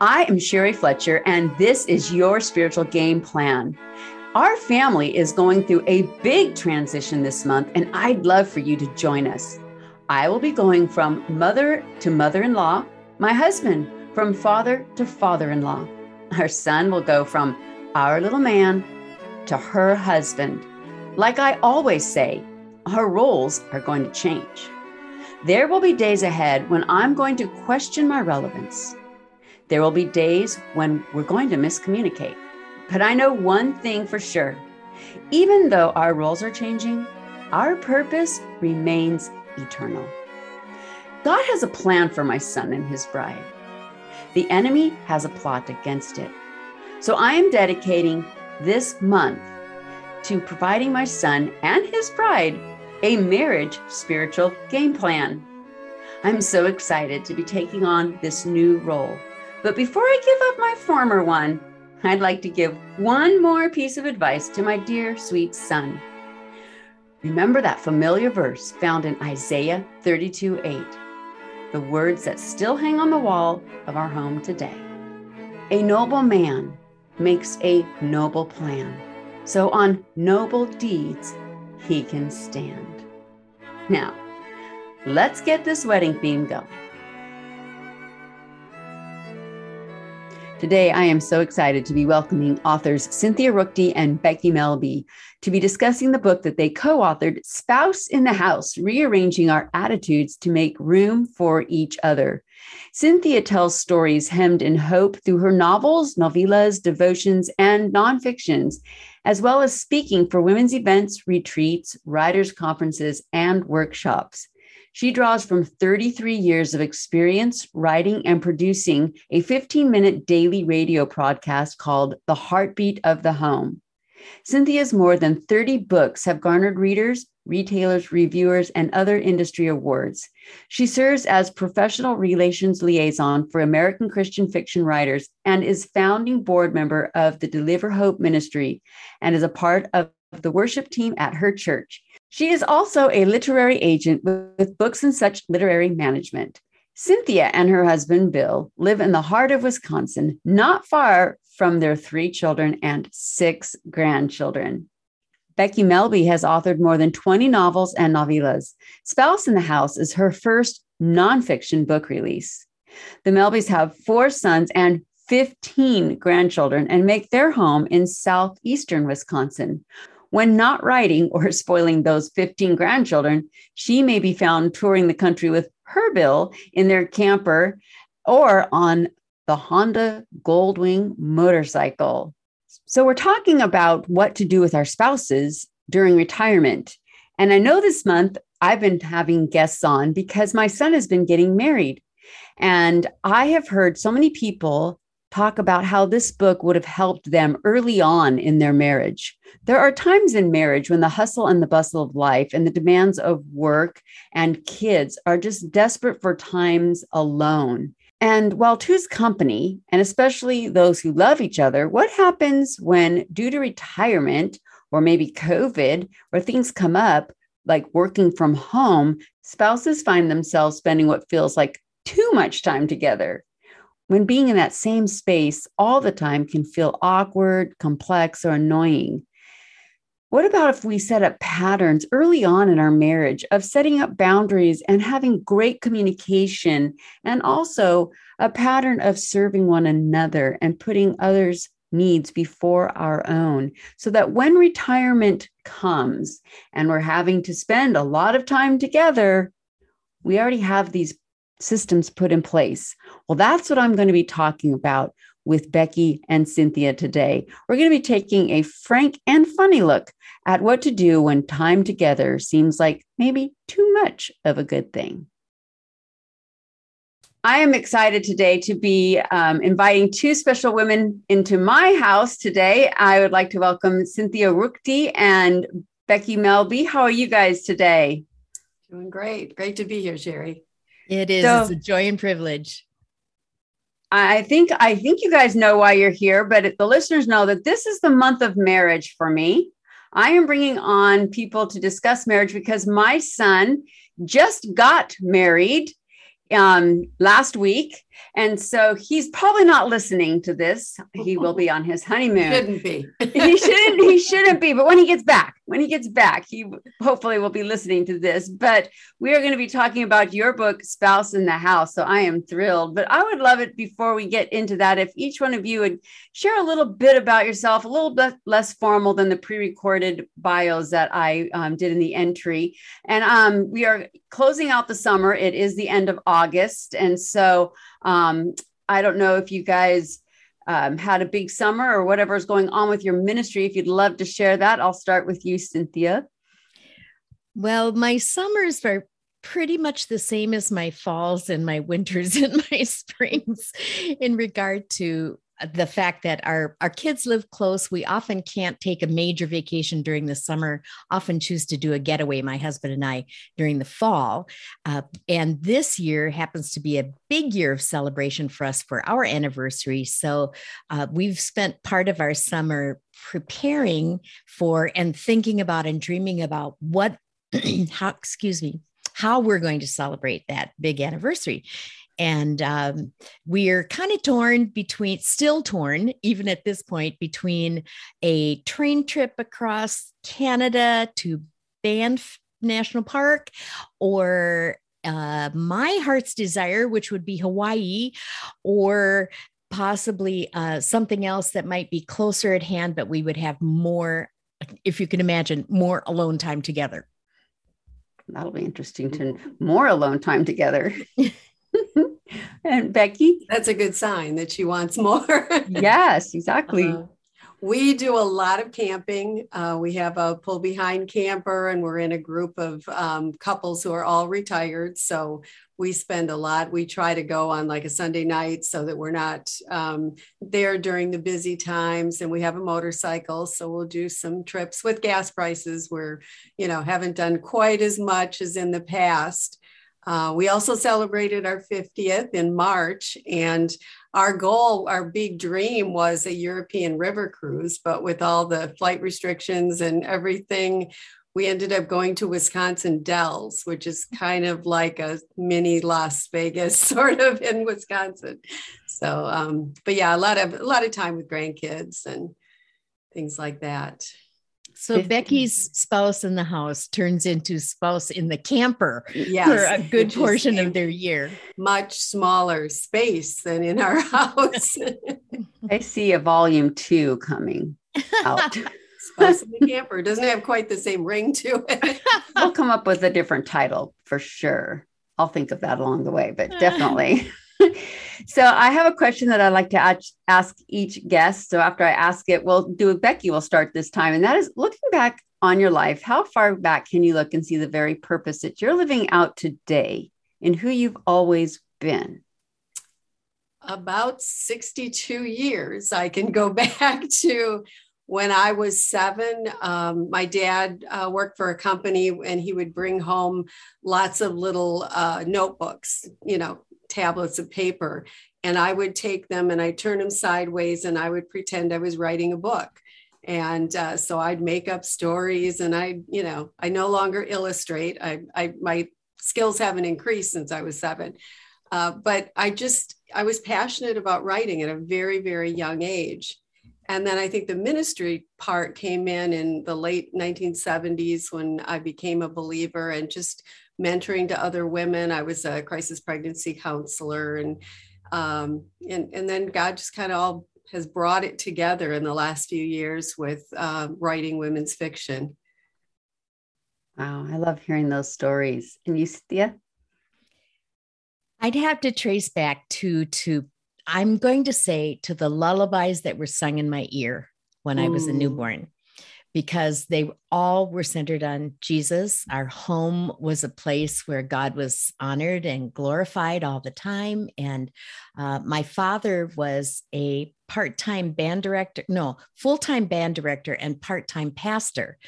I am Sherry Fletcher, and this is your spiritual game plan. Our family is going through a big transition this month, and I'd love for you to join us. I will be going from mother to mother in law, my husband from father to father in law. Our son will go from our little man to her husband. Like I always say, our roles are going to change. There will be days ahead when I'm going to question my relevance. There will be days when we're going to miscommunicate. But I know one thing for sure even though our roles are changing, our purpose remains eternal. God has a plan for my son and his bride. The enemy has a plot against it. So I am dedicating this month to providing my son and his bride a marriage spiritual game plan. I'm so excited to be taking on this new role. But before I give up my former one, I'd like to give one more piece of advice to my dear sweet son. Remember that familiar verse found in Isaiah 32 8, the words that still hang on the wall of our home today. A noble man makes a noble plan, so on noble deeds he can stand. Now, let's get this wedding theme going. Today, I am so excited to be welcoming authors Cynthia Ruchti and Becky Melby to be discussing the book that they co authored, Spouse in the House Rearranging Our Attitudes to Make Room for Each Other. Cynthia tells stories hemmed in hope through her novels, novellas, devotions, and nonfictions, as well as speaking for women's events, retreats, writers' conferences, and workshops. She draws from 33 years of experience writing and producing a 15 minute daily radio podcast called The Heartbeat of the Home. Cynthia's more than 30 books have garnered readers, retailers, reviewers, and other industry awards. She serves as professional relations liaison for American Christian fiction writers and is founding board member of the Deliver Hope Ministry and is a part of the worship team at her church. She is also a literary agent with Books and Such Literary Management. Cynthia and her husband, Bill, live in the heart of Wisconsin, not far from their three children and six grandchildren. Becky Melby has authored more than 20 novels and novellas. Spouse in the House is her first nonfiction book release. The Melbys have four sons and 15 grandchildren and make their home in southeastern Wisconsin. When not writing or spoiling those 15 grandchildren, she may be found touring the country with her bill in their camper or on the Honda Goldwing motorcycle. So, we're talking about what to do with our spouses during retirement. And I know this month I've been having guests on because my son has been getting married. And I have heard so many people talk about how this book would have helped them early on in their marriage. There are times in marriage when the hustle and the bustle of life and the demands of work and kids are just desperate for times alone. And while two's company, and especially those who love each other, what happens when, due to retirement or maybe COVID, or things come up like working from home, spouses find themselves spending what feels like too much time together? When being in that same space all the time can feel awkward, complex, or annoying. What about if we set up patterns early on in our marriage of setting up boundaries and having great communication, and also a pattern of serving one another and putting others' needs before our own, so that when retirement comes and we're having to spend a lot of time together, we already have these systems put in place. Well, that's what I'm going to be talking about with Becky and Cynthia today. We're going to be taking a frank and funny look at what to do when time together seems like maybe too much of a good thing. I am excited today to be um, inviting two special women into my house today. I would like to welcome Cynthia Ruchti and Becky Melby. How are you guys today? Doing great. Great to be here, Sherry. It is. So, it's a joy and privilege. I think I think you guys know why you're here, but the listeners know that this is the month of marriage for me. I am bringing on people to discuss marriage because my son just got married um, last week, And so he's probably not listening to this. He will be on his honeymoon. Shouldn't be. he shouldn't. He shouldn't be. But when he gets back, when he gets back, he hopefully will be listening to this. But we are going to be talking about your book, Spouse in the House. So I am thrilled. But I would love it before we get into that if each one of you would share a little bit about yourself, a little bit less formal than the pre-recorded bios that I um, did in the entry. And um, we are closing out the summer. It is the end of August, and so um, I don't know if you guys um, had a big summer or whatever is going on with your ministry. If you'd love to share that, I'll start with you, Cynthia. Well, my summers are pretty much the same as my falls and my winters and my springs in regard to the fact that our our kids live close. We often can't take a major vacation during the summer often choose to do a getaway my husband and i during the fall. Uh, and this year happens to be a big year of celebration for us for our anniversary. So uh, we've spent part of our summer preparing for and thinking about and dreaming about what how excuse me how we're going to celebrate that big anniversary and um, we're kind of torn between still torn even at this point between a train trip across canada to banff national park or uh, my heart's desire which would be hawaii or possibly uh, something else that might be closer at hand but we would have more if you can imagine more alone time together. That'll be interesting to more alone time together and Becky? That's a good sign that she wants more. yes, exactly. Uh, we do a lot of camping. Uh, we have a pull behind camper, and we're in a group of um, couples who are all retired. So we spend a lot. We try to go on like a Sunday night so that we're not um, there during the busy times. And we have a motorcycle, so we'll do some trips with gas prices. We're, you know, haven't done quite as much as in the past. Uh, we also celebrated our 50th in March, and our goal, our big dream was a European river cruise, but with all the flight restrictions and everything, we ended up going to Wisconsin Dells, which is kind of like a mini Las Vegas sort of in Wisconsin. So, um, but yeah, a lot of a lot of time with grandkids and things like that. So Becky's spouse in the house turns into spouse in the camper yes, for a good portion of their year. Much smaller space than in our house. I see a volume two coming out. spouse in the camper doesn't have quite the same ring to it. we'll come up with a different title for sure. I'll think of that along the way, but definitely. So I have a question that I'd like to ask each guest. So after I ask it, we'll do it. Becky will start this time. And that is looking back on your life, how far back can you look and see the very purpose that you're living out today and who you've always been? About 62 years. I can go back to when I was seven, um, my dad uh, worked for a company and he would bring home lots of little uh, notebooks, you know, tablets of paper and I would take them and I'd turn them sideways and I would pretend I was writing a book. And uh, so I'd make up stories and I, you know, I no longer illustrate. I, I my skills haven't increased since I was seven. Uh, but I just, I was passionate about writing at a very, very young age. And then I think the ministry part came in in the late 1970s when I became a believer and just mentoring to other women. I was a crisis pregnancy counselor, and um, and and then God just kind of all has brought it together in the last few years with uh, writing women's fiction. Wow, I love hearing those stories. And you, Cynthia? I'd have to trace back to to I'm going to say to the lullabies that were sung in my ear when Ooh. I was a newborn because they all were centered on Jesus. Our home was a place where God was honored and glorified all the time. And uh, my father was a part time band director, no, full time band director and part time pastor,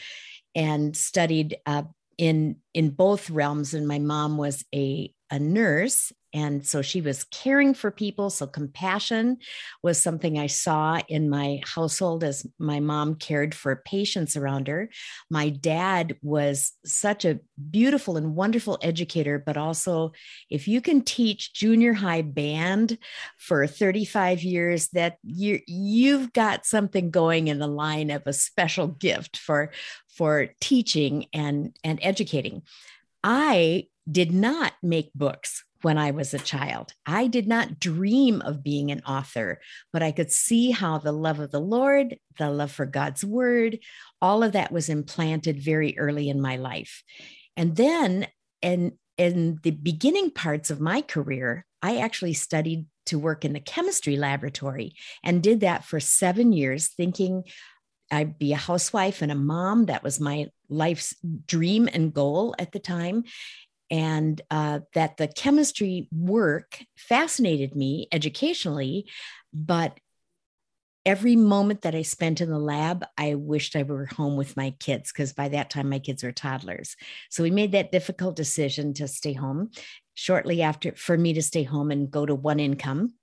and studied uh, in in both realms. And my mom was a a nurse And so she was caring for people. So compassion was something I saw in my household as my mom cared for patients around her. My dad was such a beautiful and wonderful educator, but also if you can teach junior high band for 35 years, that you you've got something going in the line of a special gift for for teaching and and educating. I did not make books when I was a child. I did not dream of being an author, but I could see how the love of the Lord, the love for God's word, all of that was implanted very early in my life. And then in, in the beginning parts of my career, I actually studied to work in the chemistry laboratory and did that for seven years, thinking I'd be a housewife and a mom. That was my life's dream and goal at the time and uh, that the chemistry work fascinated me educationally, but every moment that I spent in the lab, I wished I were home with my kids because by that time my kids were toddlers. So we made that difficult decision to stay home shortly after for me to stay home and go to one income.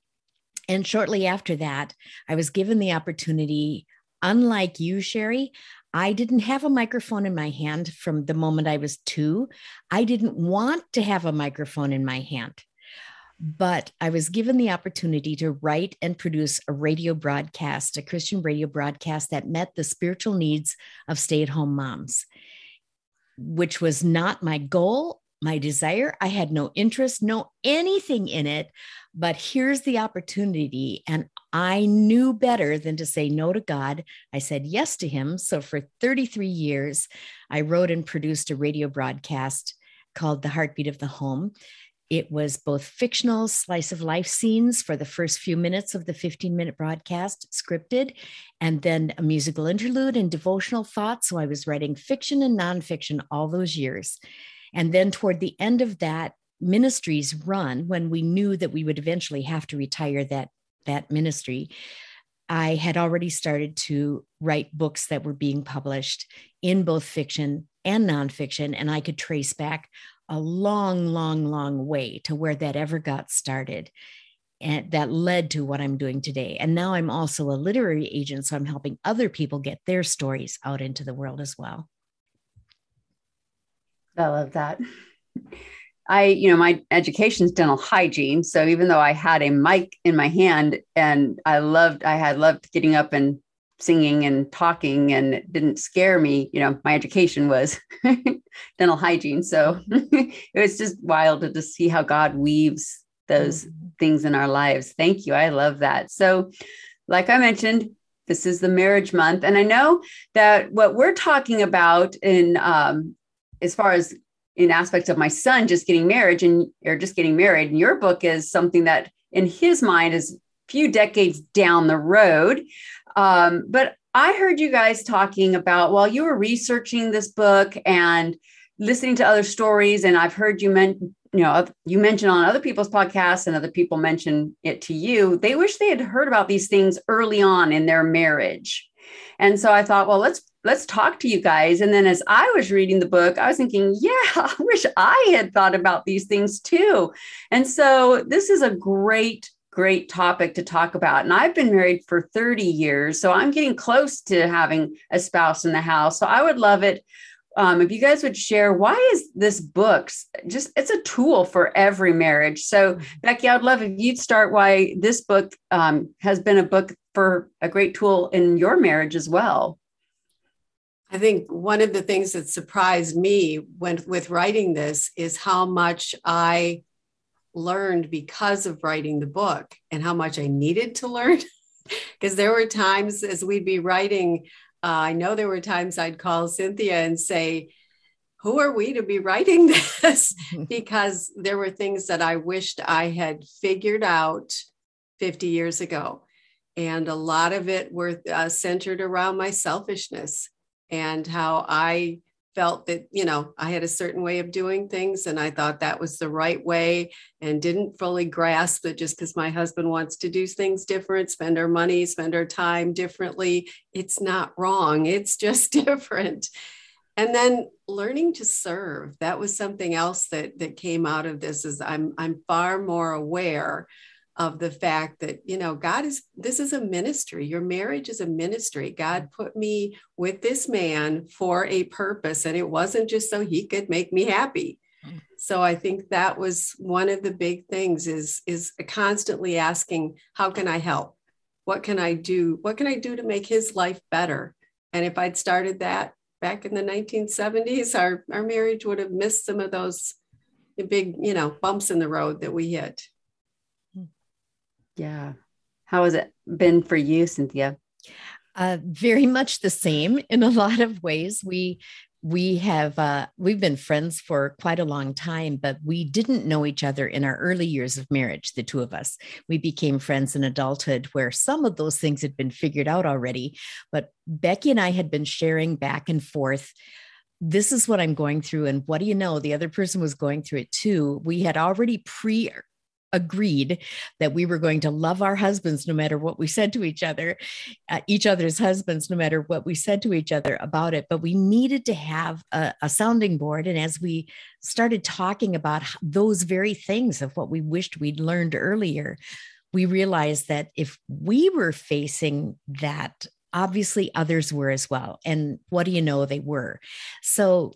And shortly after that, I was given the opportunity, unlike you, Sherry, I didn't have a microphone in my hand from the moment I was two. I didn't want to have a microphone in my hand. But I was given the opportunity to write and produce a radio broadcast, a Christian radio broadcast that met the spiritual needs of stay at home moms, which was not my goal my desire. I had no interest, no anything in it, but here's the opportunity. And I knew better than to say no to God. I said yes to Him. So for 33 years, I wrote and produced a radio broadcast called The Heartbeat of the Home. It was both fictional slice of life scenes for the first few minutes of the 15 minute broadcast, scripted, and then a musical interlude and devotional thoughts. So I was writing fiction and nonfiction all those years. And then toward the end of that ministry's run, when we knew that we would eventually have to retire that, that ministry, I had already started to write books that were being published in both fiction and nonfiction. And I could trace back a long, long, long way to where that ever got started. And that led to what I'm doing today. And now I'm also a literary agent. So I'm helping other people get their stories out into the world as well. I love that. I, you know, my education is dental hygiene. So even though I had a mic in my hand and I loved, I had loved getting up and singing and talking and it didn't scare me, you know, my education was dental hygiene. So it was just wild to just see how God weaves those mm-hmm. things in our lives. Thank you. I love that. So, like I mentioned, this is the marriage month. And I know that what we're talking about in um, as far as in aspects of my son just getting married and or just getting married. And your book is something that in his mind is a few decades down the road. Um, but i heard you guys talking about while you were researching this book and listening to other stories and i've heard you men you know you mentioned on other people's podcasts and other people mention it to you they wish they had heard about these things early on in their marriage and so i thought well let's let's talk to you guys. And then as I was reading the book, I was thinking, yeah, I wish I had thought about these things too. And so this is a great great topic to talk about. And I've been married for 30 years, so I'm getting close to having a spouse in the house. So I would love it um, if you guys would share why is this book just it's a tool for every marriage. So mm-hmm. Becky, I'd love if you'd start why this book um, has been a book for a great tool in your marriage as well. I think one of the things that surprised me when with writing this is how much I learned because of writing the book and how much I needed to learn. Because there were times as we'd be writing, uh, I know there were times I'd call Cynthia and say, Who are we to be writing this? because there were things that I wished I had figured out 50 years ago. And a lot of it were uh, centered around my selfishness and how I felt that, you know, I had a certain way of doing things and I thought that was the right way and didn't fully grasp that just because my husband wants to do things different, spend our money, spend our time differently, it's not wrong. It's just different. and then learning to serve that was something else that that came out of this is i'm i'm far more aware of the fact that you know god is this is a ministry. Your marriage is a ministry. God put me with this man for a purpose and it wasn't just so he could make me happy. Mm. so i think that was one of the big things is is constantly asking how can i help? What can i do? What can i do to make his life better? And if i'd started that back in the 1970s, our, our marriage would have missed some of those big, you know, bumps in the road that we hit. Yeah. How has it been for you, Cynthia? Uh, very much the same in a lot of ways. We we have uh, we've been friends for quite a long time but we didn't know each other in our early years of marriage the two of us we became friends in adulthood where some of those things had been figured out already but becky and i had been sharing back and forth this is what i'm going through and what do you know the other person was going through it too we had already pre agreed that we were going to love our husbands no matter what we said to each other, uh, each other's husbands, no matter what we said to each other about it. But we needed to have a, a sounding board. And as we started talking about those very things of what we wished we'd learned earlier, we realized that if we were facing that obviously others were as well and what do you know they were so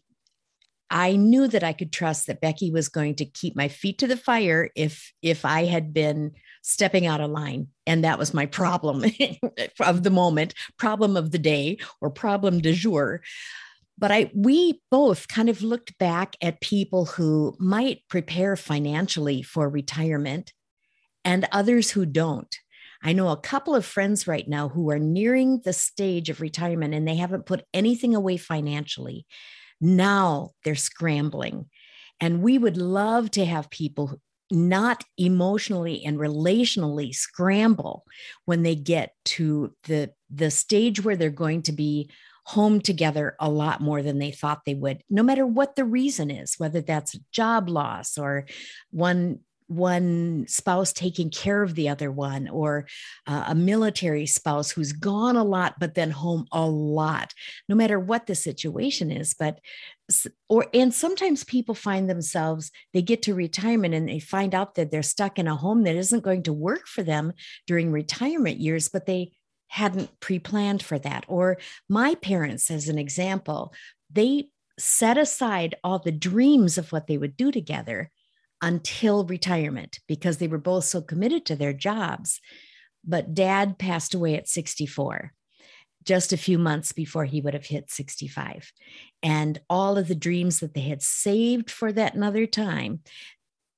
I knew that I could trust that Becky was going to keep my feet to the fire if if I had been stepping out of line and that was my problem of the moment, problem of the day or problem du jour. But I we both kind of looked back at people who might prepare financially for retirement and others who don't. I know a couple of friends right now who are nearing the stage of retirement and they haven't put anything away financially. Now they're scrambling. And we would love to have people not emotionally and relationally scramble when they get to the the stage where they're going to be home together a lot more than they thought they would no matter what the reason is whether that's a job loss or one one spouse taking care of the other one or uh, a military spouse who's gone a lot but then home a lot no matter what the situation is but or and sometimes people find themselves they get to retirement and they find out that they're stuck in a home that isn't going to work for them during retirement years but they hadn't pre-planned for that. Or my parents as an example they set aside all the dreams of what they would do together until retirement because they were both so committed to their jobs. But dad passed away at 64, just a few months before he would have hit 65. And all of the dreams that they had saved for that another time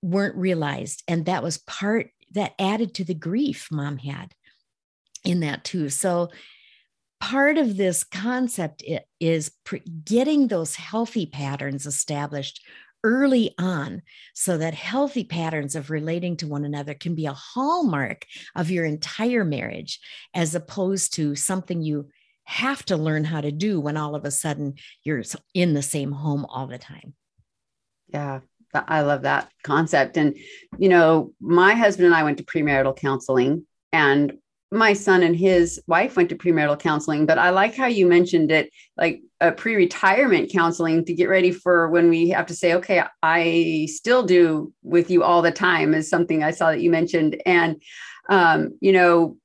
weren't realized. And that was part that added to the grief mom had in that too. So, part of this concept is getting those healthy patterns established early on so that healthy patterns of relating to one another can be a hallmark of your entire marriage as opposed to something you have to learn how to do when all of a sudden you're in the same home all the time. Yeah, I love that concept. And, you know, my husband and I went to premarital counseling, and my son and his wife went to premarital counseling, but I like how you mentioned it like a pre retirement counseling to get ready for when we have to say, okay, I still do with you all the time, is something I saw that you mentioned. And, um, you know,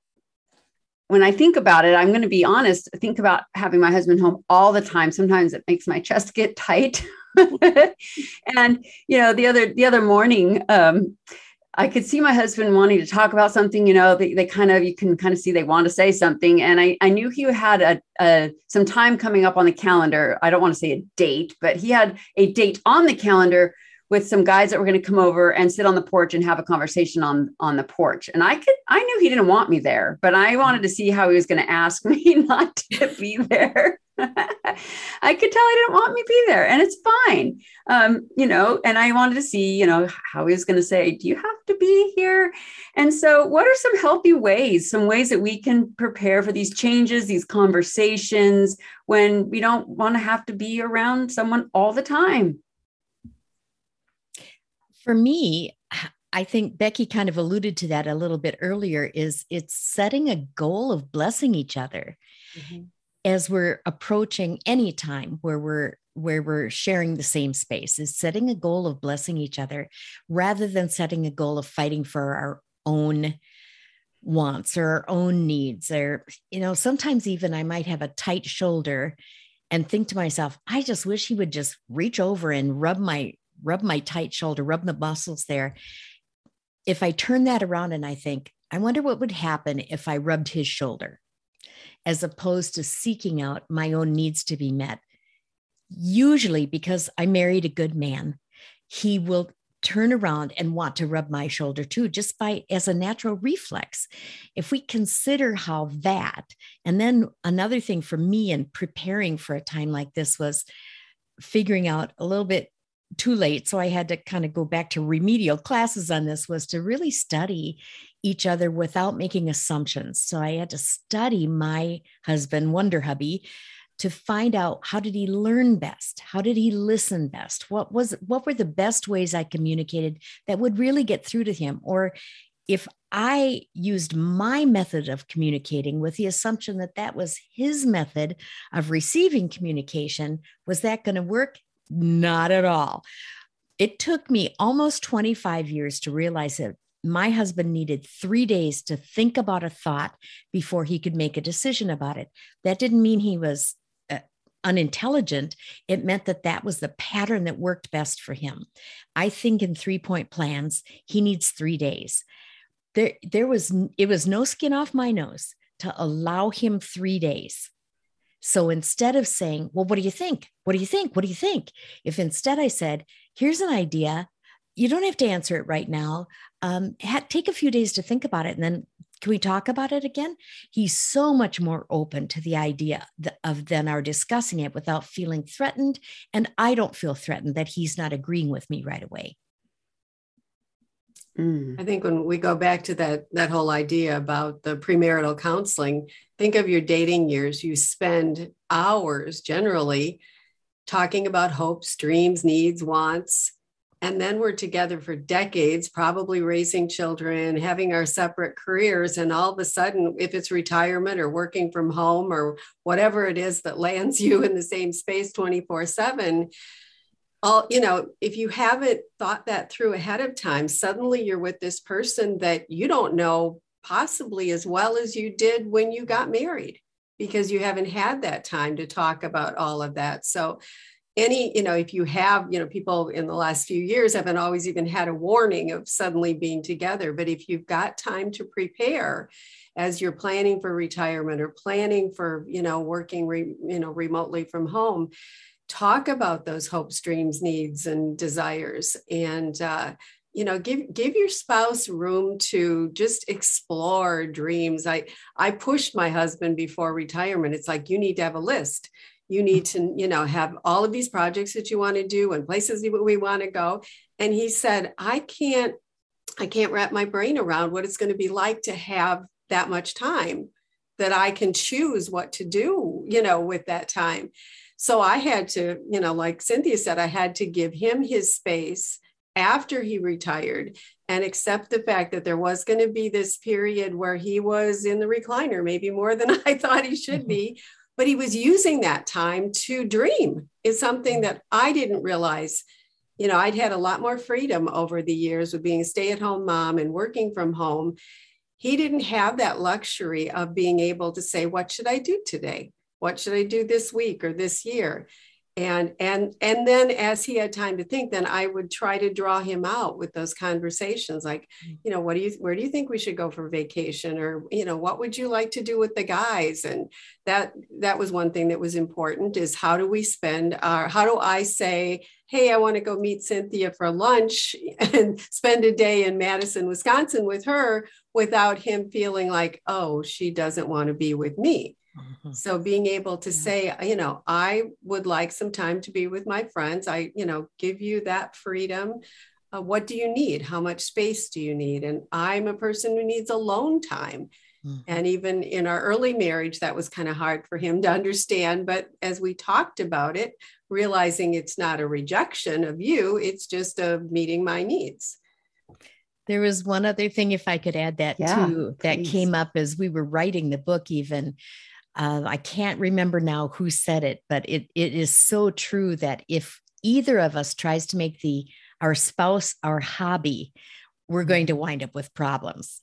when I think about it, I'm going to be honest, think about having my husband home all the time. Sometimes it makes my chest get tight. and, you know, the other, the other morning, um, I could see my husband wanting to talk about something, you know, they, they kind of, you can kind of see they want to say something. And I, I knew he had a, a, some time coming up on the calendar. I don't want to say a date, but he had a date on the calendar with some guys that were going to come over and sit on the porch and have a conversation on on the porch and i could i knew he didn't want me there but i wanted to see how he was going to ask me not to be there i could tell he didn't want me to be there and it's fine. Um, you know and i wanted to see you know how he was going to say do you have to be here? And so what are some healthy ways some ways that we can prepare for these changes these conversations when we don't want to have to be around someone all the time? For me, I think Becky kind of alluded to that a little bit earlier is it's setting a goal of blessing each other. Mm-hmm. As we're approaching any time where we're where we're sharing the same space is setting a goal of blessing each other rather than setting a goal of fighting for our own wants or our own needs or you know sometimes even i might have a tight shoulder and think to myself i just wish he would just reach over and rub my rub my tight shoulder rub the muscles there. If i turn that around and i think i wonder what would happen if i rubbed his shoulder as opposed to seeking out my own needs to be met usually because i married a good man he will turn around and want to rub my shoulder too, just by as a natural reflex. If we consider how that, and then another thing for me in preparing for a time like this was figuring out a little bit too late. So I had to kind of go back to remedial classes on this was to really study each other without making assumptions. So I had to study my husband, Wonder Hubby, to find out how did he learn best? How did he listen best? What was what were the best ways i communicated that would really get through to him? Or if i used my method of communicating with the assumption that that was his method of receiving communication was that going to work? Not at all. It took me almost 25 years to realize that my husband needed three days to think about a thought before he could make a decision about it. That didn't mean he was uh, unintelligent, it meant that that was the pattern that worked best for him. I think in three point plans, he needs three days. There, there was it was no skin off my nose to allow him three days. So instead of saying, Well, what do you think? What do you think? What do you think? If instead I said, Here's an idea, you don't have to answer it right now. Um, ha- take a few days to think about it and then can we talk about it again? He's so much more open to the idea of then our discussing it without feeling threatened. And I don't feel threatened that he's not agreeing with me right away. Mm. I think when we go back to that that whole idea about the premarital counseling, think of your dating years. You spend hours generally talking about hopes, dreams, needs, wants, and then we're together for decades probably raising children having our separate careers and all of a sudden if it's retirement or working from home or whatever it is that lands you in the same space 24 7 all you know if you haven't thought that through ahead of time suddenly you're with this person that you don't know possibly as well as you did when you got married because you haven't had that time to talk about all of that. So any you know if you have you know people in the last few years haven't always even had a warning of suddenly being together but if you've got time to prepare as you're planning for retirement or planning for you know working re, you know remotely from home talk about those hopes dreams needs and desires. And uh, you know give give your spouse room to just explore dreams. I i pushed my husband before retirement. It's like you need to have a list you need to you know have all of these projects that you want to do and places we want to go and he said i can't i can't wrap my brain around what it's going to be like to have that much time that i can choose what to do you know with that time so i had to you know like cynthia said i had to give him his space after he retired and accept the fact that there was going to be this period where he was in the recliner maybe more than i thought he should mm-hmm. be but he was using that time to dream is something that I didn't realize. You know, I'd had a lot more freedom over the years with being a stay at home mom and working from home. He didn't have that luxury of being able to say, What should I do today? What should I do this week or this year? And and and then as he had time to think then i would try to draw him out with those conversations like mm. you know what do you where do you think we should go for vacation? Or you know what would you like to do with the guys? And that that was one thing that was important is how do we spend our how do i say hey i want to go meet cynthia for lunch and spend a day in madison wisconsin with her without him feeling like oh she doesn't want to be with me Mm-hmm. So being able to yeah. say, you know, I would like some time to be with my friends. I, you know, give you that freedom. Uh, what do you need? How much space do you need? And I'm a person who needs alone time. Mm-hmm. And even in our early marriage, that was kind of hard for him to understand. But as we talked about it, realizing it's not a rejection of you, it's just a meeting my needs. There was one other thing, if I could add that yeah, too, that please. came up as we were writing the book, even uh, I can't remember now who said it, but it, it is so true that if either of us tries to make the our spouse our hobby, we're going to wind up with problems.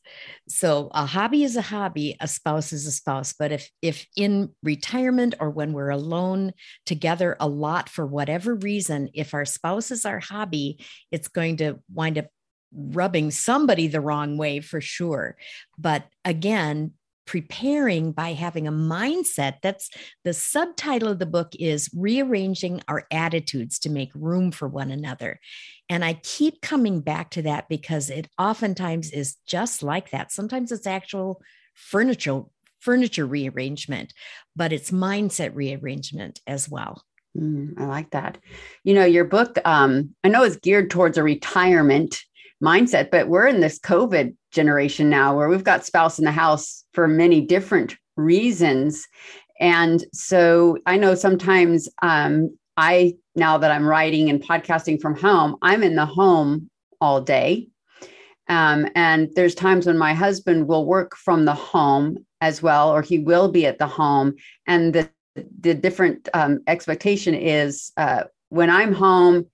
So a hobby is a hobby, a spouse is a spouse. But if if in retirement or when we're alone together a lot for whatever reason, if our spouse is our hobby, it's going to wind up rubbing somebody the wrong way for sure. But again, preparing by having a mindset that's the subtitle of the book is rearranging our attitudes to make room for one another. And i keep coming back to that because it oftentimes is just like that. Sometimes it's actual furniture furniture rearrangement but it's mindset rearrangement as well. Mm, i like that. You know your book um, i know it's geared towards a retirement mindset but we're in this covid generation now where we've got spouse in the house for many different reasons. And so I know sometimes um, I, now that I'm writing and podcasting from home, I'm in the home all day. Um, and there's times when my husband will work from the home as well, or he will be at the home. And the, the different um, expectation is uh, when I'm home,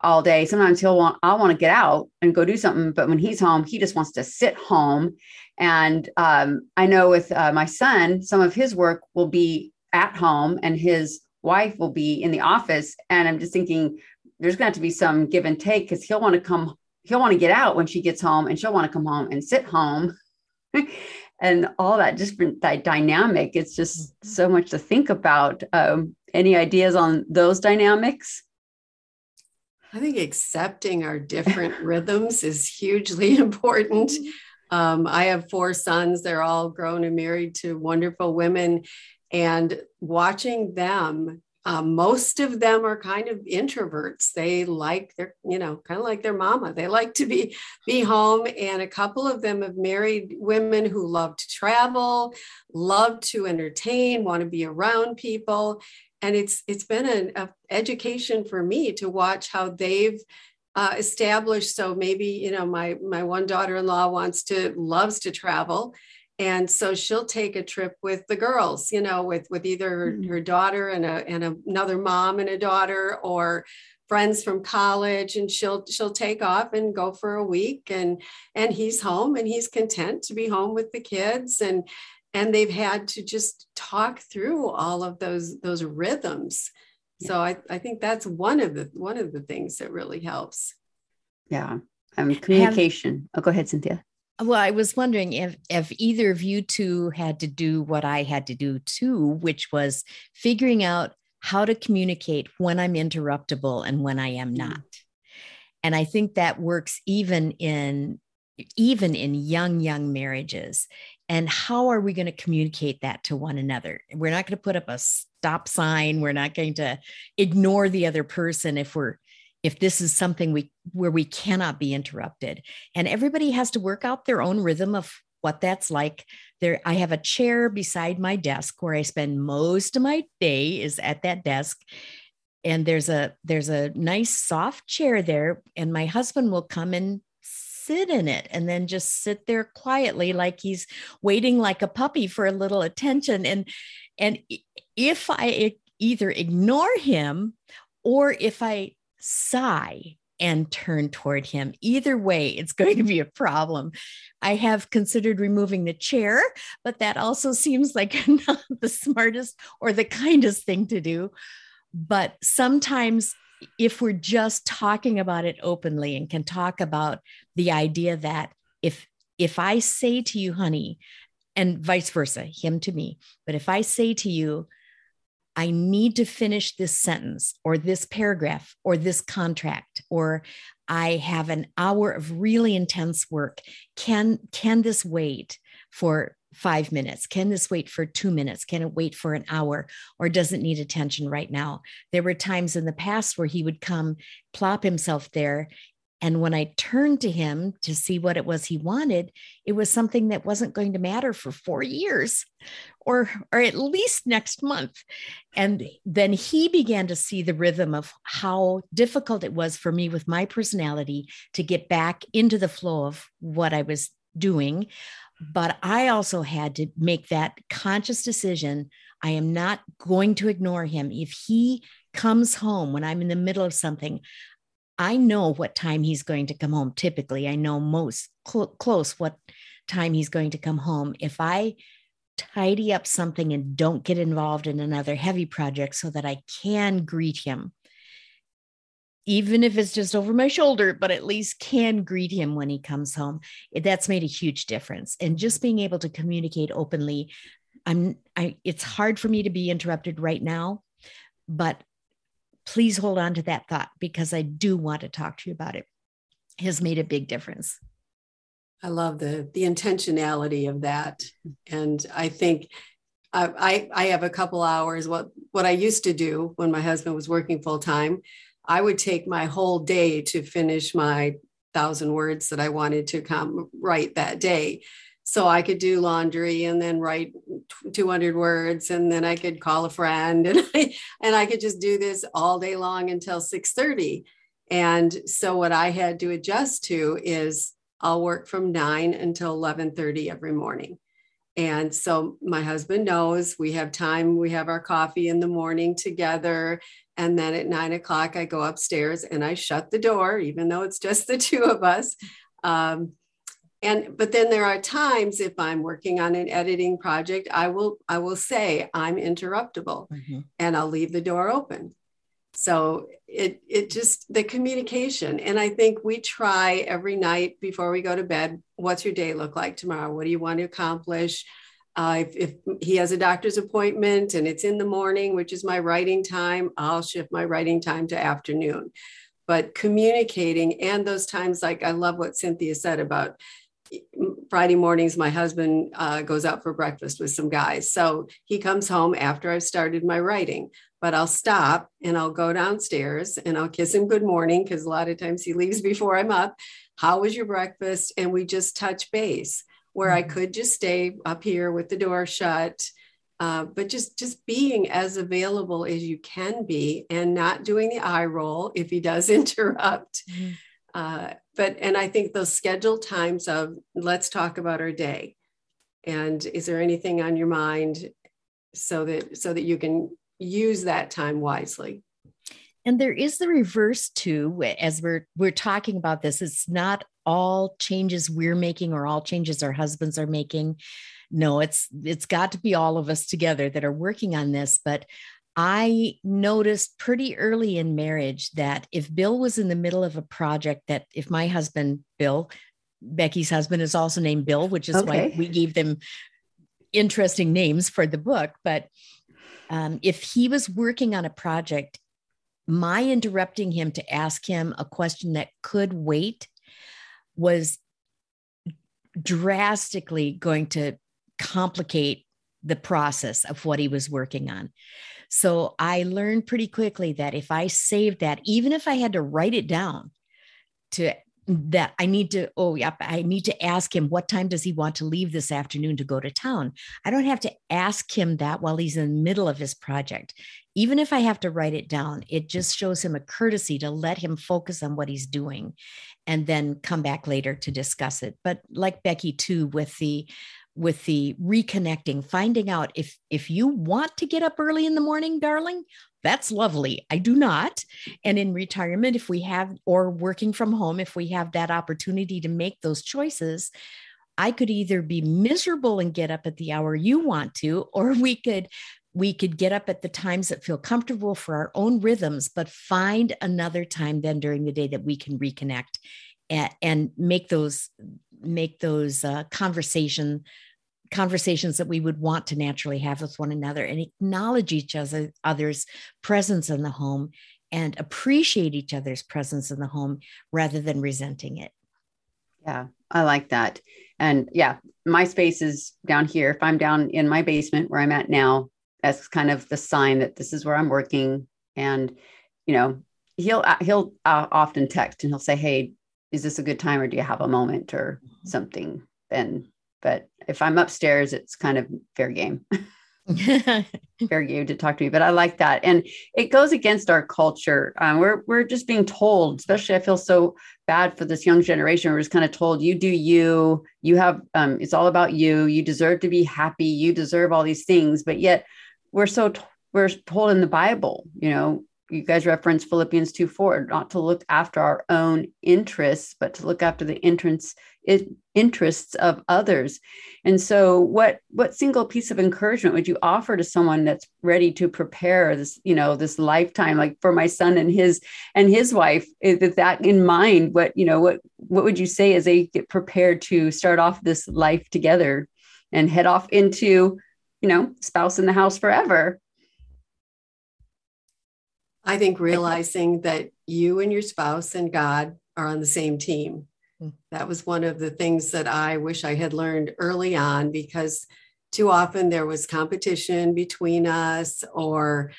all day. Sometimes he'll want, I want to get out and go do something. But when he's home, he just wants to sit home. And um, I know with uh, my son, some of his work will be at home and his wife will be in the office. And I'm just thinking there's going to have to be some give and take because he'll want to come, he'll want to get out when she gets home and she'll want to come home and sit home. and all that different that dynamic. It's just so much to think about. Um, any ideas on those dynamics? I think accepting our different rhythms is hugely important. Um, I have four sons. They're all grown and married to wonderful women. And watching them, um, most of them are kind of introverts. They like their, you know, kind of like their mama. They like to be be home. And a couple of them have married women who love to travel, love to entertain, want to be around people and it's it's been an education for me to watch how they've uh, established. So maybe you know my my one daughter-in-law wants to loves to travel. And so she'll take a trip with the girls you know with with either mm-hmm. her daughter and a and another mom and a daughter or friends from college. And she'll she'll take off and go for a week. And and he's home and he's content to be home with the kids. And and they've had to just talk through all of those those rhythms yeah. so I, I think that's one of the one of the things that really helps. Yeah um communication. Have, oh go ahead cynthia. Well i was wondering if if either of you two had to do what i had to do too which was figuring out how to communicate when i'm interruptible and when i am mm-hmm. not. And i think that works even in even in young young marriages and how are we going to communicate that to one another? We're not going to put up a stop sign. We're not going to ignore the other person if we're if this is something we where we cannot be interrupted. And everybody has to work out their own rhythm of what that's like. There i have a chair beside my desk where i spend most of my day is at that desk. And there's a there's a nice soft chair there and my husband will come and sit in it and then just sit there quietly like he's waiting like a puppy for a little attention and and if i either ignore him or if i sigh and turn toward him. Either way, it's going to be a problem. I have considered removing the chair, but that also seems like not the smartest or the kindest thing to do. But sometimes if we're just talking about it openly and can talk about the idea that if if i say to you honey and vice versa him to me but if i say to you i need to finish this sentence or this paragraph or this contract or i have an hour of really intense work can can this wait for five minutes? Can this wait for two minutes? Can it wait for an hour or does it need attention right now? There were times in the past where he would come plop himself there. And when I turned to him to see what it was he wanted, it was something that wasn't going to matter for four years or, or at least next month. And then he began to see the rhythm of how difficult it was for me with my personality to get back into the flow of what I was doing but I also had to make that conscious decision. I am not going to ignore him. If he comes home when I'm in the middle of something, I know what time he's going to come home. Typically, I know most cl- close what time he's going to come home. If I tidy up something and don't get involved in another heavy project so that I can greet him, even if it's just over my shoulder, but at least can greet him when he comes home. That's made a huge difference. And just being able to communicate openly, I'm I it's hard for me to be interrupted right now, but please hold on to that thought because I do want to talk to you about it. it has made a big difference. I love the the intentionality of that. And I think I, I have a couple hours. What what I used to do when my husband was working full time I would take my whole day to finish my thousand words that I wanted to come write that day. So I could do laundry and then write 200 words, and then I could call a friend, and I, and I could just do this all day long until 6:30. And so what I had to adjust to is I'll work from nine until 11:30 every morning. And so my husband knows we have time, we have our coffee in the morning together. And then at nine o'clock, I go upstairs and I shut the door, even though it's just the two of us. Um, and but then there are times if i'm working on an editing project i will i will say i'm interruptible mm-hmm. and i'll leave the door open so it it just the communication and i think we try every night before we go to bed what's your day look like tomorrow what do you want to accomplish uh, if, if, he has a doctor's appointment and it's in the morning, which is my writing time, I'll shift my writing time to afternoon. But communicating and those times, like I love what Cynthia said about Friday mornings, my husband uh, goes out for breakfast with some guys. So he comes home after I've started my writing, but I'll stop and I'll go downstairs and I'll kiss him good morning because a lot of times he leaves before I'm up. How was your breakfast? And we just touch base where I mm-hmm. could just stay up here with the door shut. Uh, but just just being as available as you can be and not doing the eye roll if he does interrupt mm-hmm. uh, but and i think those scheduled times of let's talk about our day and is there anything on your mind so that so that you can use that time wisely and there is the reverse too as we're we're talking about this it's not all changes we're making or all changes our husbands are making no it's it's got to be all of us together that are working on this but i noticed pretty early in marriage that if bill was in the middle of a project that if my husband bill becky's husband is also named bill which is okay. why we gave them interesting names for the book but um, if he was working on a project my interrupting him to ask him a question that could wait was drastically going to complicate the process of what he was working on. So I learned pretty quickly that if I saved that, even if I had to write it down to that I need to, oh, yep, I need to ask him what time does he want to leave this afternoon to go to town. I don't have to ask him that while he's in the middle of his project. Even if I have to write it down, it just shows him a courtesy to let him focus on what he's doing and then come back later to discuss it. But like Becky too, with the with the reconnecting finding out if if you want to get up early in the morning darling that's lovely. I do not. And in retirement, if we have, or working from home, if we have that opportunity to make those choices, I could either be miserable and get up at the hour you want to, or we could we could get up at the times that feel comfortable for our own rhythms, but find another time then during the day that we can reconnect and, and make those make those uh, conversation conversations that we would want to naturally have with one another and acknowledge each other, other's presence in the home and appreciate each other's presence in the home rather than resenting it. Yeah, I like that. And yeah, my space is down here. If I'm down in my basement where I'm at now, that's kind of the sign that this is where I'm working. And, you know, he'll, uh, he'll uh, often text and he'll say, Hey, is this a good time or do you have a moment or mm-hmm. something? And but if I'm upstairs, it's kind of fair game. fair game to talk to me, but I like that, and it goes against our culture. Um, we're we're just being told, especially I feel so bad for this young generation. We're just kind of told, you do you, you have, um, it's all about you. You deserve to be happy. You deserve all these things, but yet we're so t- we're told in the Bible, you know, you guys reference Philippians 2 4, not to look after our own interests, but to look after the entrance, interests of others. And so what what single piece of encouragement would you offer to someone that's ready to prepare this, you know, this lifetime, like for my son and his and his wife, eh, with that in mind, what, you know, what what would you say as they get prepared to start off this life together and head off into, you know, spouse in the house forever? I think realizing that you and your spouse and God are on the same team. Hmm. That was one of the things that I wish I had learned early on because too often there was competition between us, or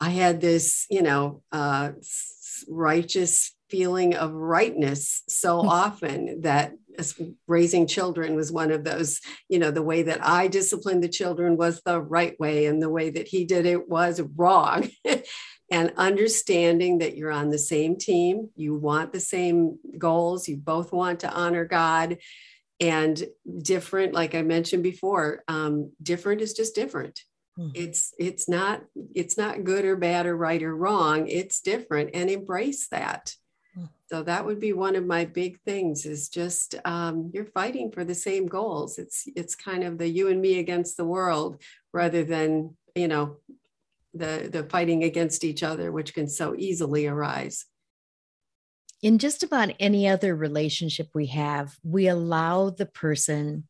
I had this, you know, uh, righteous feeling of rightness so hmm. often that raising children was one of those you know the way that i disciplined the children was the right way and the way that he did it was wrong and understanding that you're on the same team, you want the same goals, you both want to honor God, and different, like I mentioned before, um, different is just different. Hmm. It's it's not it's not good or bad or right or wrong. It's different, and embrace that. Hmm. So that would be one of my big things. Is just um, you're fighting for the same goals. It's it's kind of the you and me against the world, rather than you know the the fighting against each other which can so easily arise in just about any other relationship we have we allow the person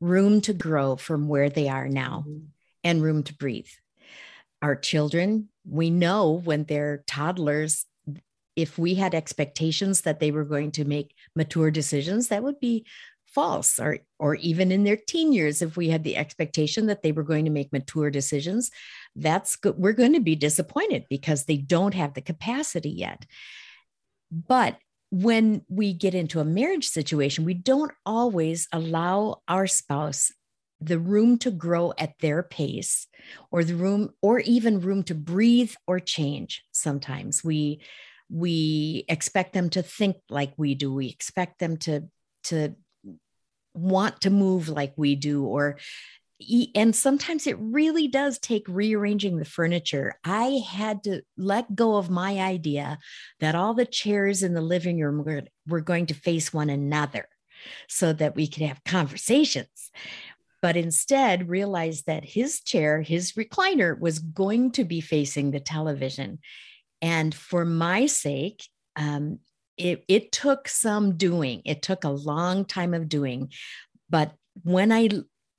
room to grow from where they are now mm-hmm. and room to breathe our children we know when they're toddlers if we had expectations that they were going to make mature decisions that would be false or or even in their teen years if we had the expectation that they were going to make mature decisions that's good we're going to be disappointed because they don't have the capacity yet. But when we get into a marriage situation we don't always allow our spouse the room to grow at their pace or the room or even room to breathe or change sometimes. We we expect them to think like we do. We expect them to to want to move like we do or and sometimes it really does take rearranging the furniture. I had to let go of my idea that all the chairs in the living room were, were going to face one another so that we could have conversations. But instead, realized that his chair, his recliner, was going to be facing the television. And for my sake, um, it, it took some doing. It took a long time of doing. But when I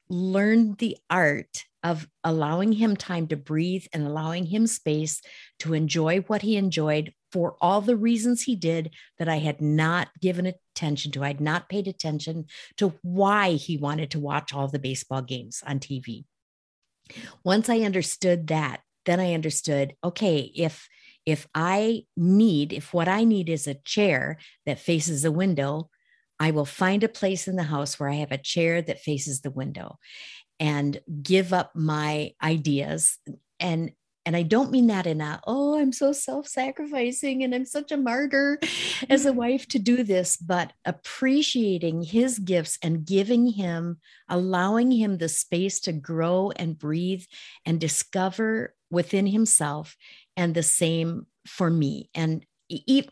learned the art of allowing him time to breathe and allowing him space to enjoy what he enjoyed for all the reasons he did that I had not given attention to. I had not paid attention to why he wanted to watch all the baseball games on TV. Once I understood that, then I understood okay, if if I need, if what I need is a chair that faces a window, I will find a place in the house where I have a chair that faces the window and give up my ideas and and I don't mean that in a, oh, I'm so self sacrificing and I'm such a martyr as a wife to do this, but appreciating his gifts and giving him, allowing him the space to grow and breathe and discover within himself and the same for me. And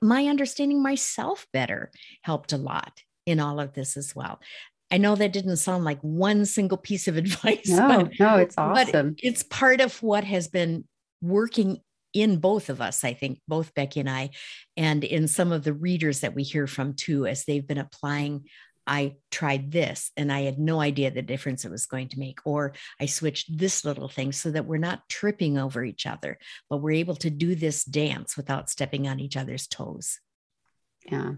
my understanding myself better helped a lot in all of this as well. I know that didn't sound like one single piece of advice. No, but, no, it's awesome. it's part of what has been working in both of us, I think, both Becky and I, and in some of the readers that we hear from too, as they've been applying I tried this and I had no idea the difference it was going to make, or I switched this little thing so that we're not tripping over each other, but we're able to do this dance without stepping on each other's toes. Yeah.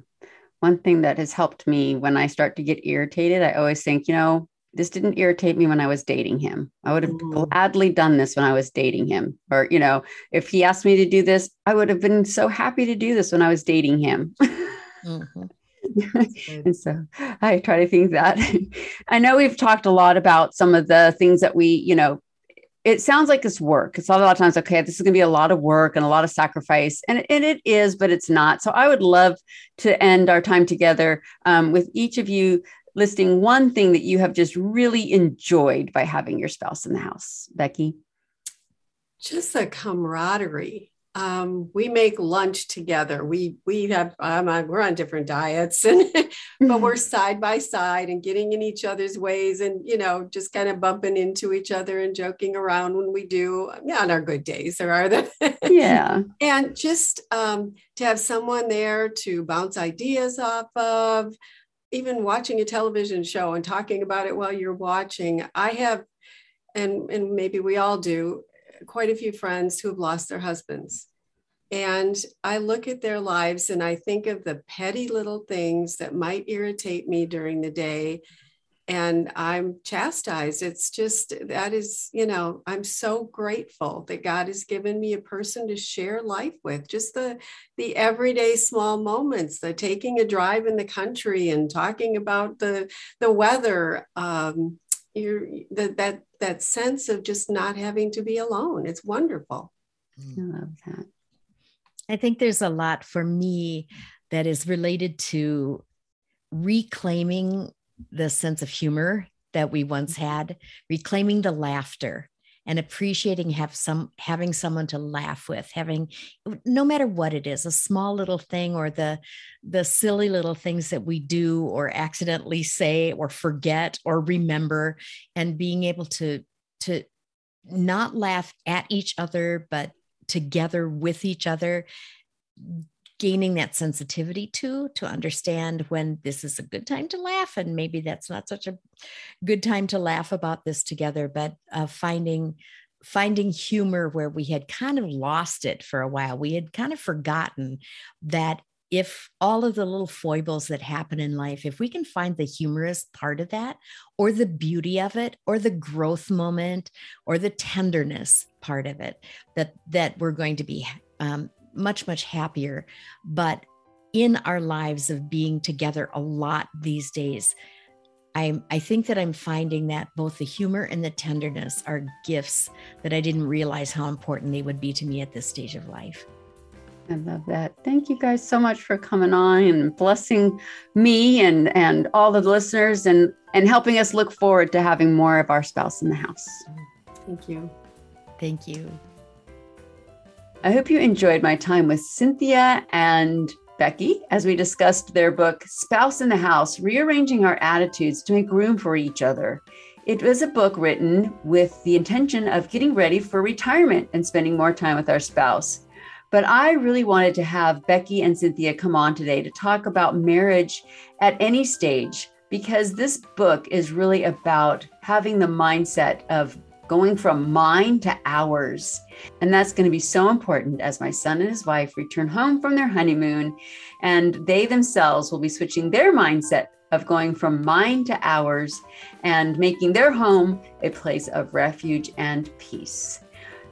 One thing that has helped me when I start to get irritated, I always think, you know, this didn't irritate me when I was dating him. I would have mm. gladly done this when I was dating him. Or, you know, if he asked me to do this, I would have been so happy to do this when I was dating him. mm-hmm. and so I try to think that. I know we've talked a lot about some of the things that we, you know, it sounds like it's work. It's a lot of times, okay, this is going to be a lot of work and a lot of sacrifice. And, and it is, but it's not. So I would love to end our time together um, with each of you listing one thing that you have just really enjoyed by having your spouse in the house. Becky? Just the camaraderie um, we make lunch together. We we have um, we're on different diets, and but we're side by side and getting in each other's ways, and you know just kind of bumping into each other and joking around when we do. Yeah, on our good days, there are the yeah, and just um, to have someone there to bounce ideas off of, even watching a television show and talking about it while you're watching. I have, and and maybe we all do quite a few friends who have lost their husbands. And I look at their lives and I think of the petty little things that might irritate me during the day. And I'm chastised. It's just that is, you know, I'm so grateful that God has given me a person to share life with. Just the the everyday small moments, the taking a drive in the country and talking about the the weather. Um, you're that that that sense of just not having to be alone. It's wonderful. Mm. I love that. I think there's a lot for me that is related to reclaiming the sense of humor that we once mm. had, reclaiming the laughter and appreciating have some having someone to laugh with having no matter what it is a small little thing or the the silly little things that we do or accidentally say or forget or remember and being able to to not laugh at each other but together with each other gaining that sensitivity to to understand when this is a good time to laugh and maybe that's not such a good time to laugh about this together but uh, finding finding humor where we had kind of lost it for a while. We had kind of forgotten that if all of the little foibles that happen in life if we can find the humorous part of that or the beauty of it or the growth moment or the tenderness part of it that that we're going to be um, much, much happier. But in our lives of being together a lot these days, I, I think that I'm finding that both the humor and the tenderness are gifts that I didn't realize how important they would be to me at this stage of life. I love that. Thank you guys so much for coming on and blessing me and and all the listeners and and helping us look forward to having more of our spouse in the house. Thank you. Thank you. I hope you enjoyed my time with Cynthia and Becky as we discussed their book, Spouse in the House Rearranging Our Attitudes to Make Room for Each Other. It was a book written with the intention of getting ready for retirement and spending more time with our spouse. But I really wanted to have Becky and Cynthia come on today to talk about marriage at any stage because this book is really about having the mindset of going from mine to ours. And that's going to be so important as my son and his wife return home from their honeymoon. And they themselves will be switching their mindset of going from mine to ours and making their home a place of refuge and peace.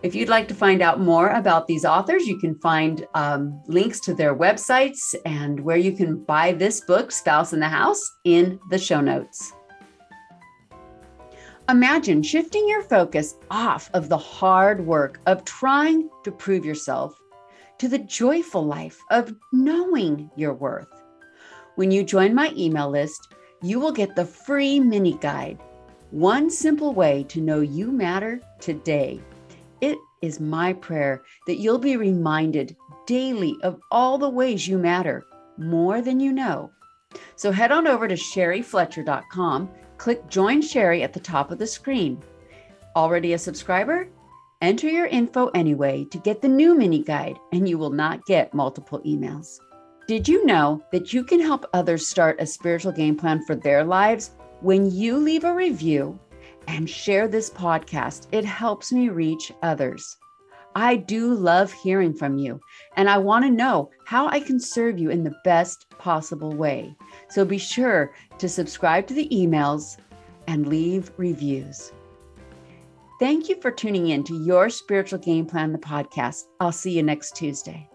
If you'd like to find out more about these authors, you can find um, links to their websites and where you can buy this book, Spouse in the House, in the show notes. Imagine shifting your focus off of the hard work of trying to prove yourself to the joyful life of knowing your worth. When you join my email list, you will get the free mini guide One Simple Way to Know You Matter Today. It is my prayer that you'll be reminded daily of all the ways you matter more than you know. So head on over to sherryfletcher.com click Join Sherry at the top of the screen. Already a subscriber? Enter your info anyway to get the new mini guide, and you will not get multiple emails. Did you know that you can help others start a spiritual game plan for their lives when you leave a review and share this podcast? It helps me reach others. I do love hearing from you, and I want to know how I can serve you in the best possible way. So be sure to subscribe to the emails and leave reviews. Thank you for tuning in to Your Spiritual Game Plan, the podcast. I'll see you next Tuesday.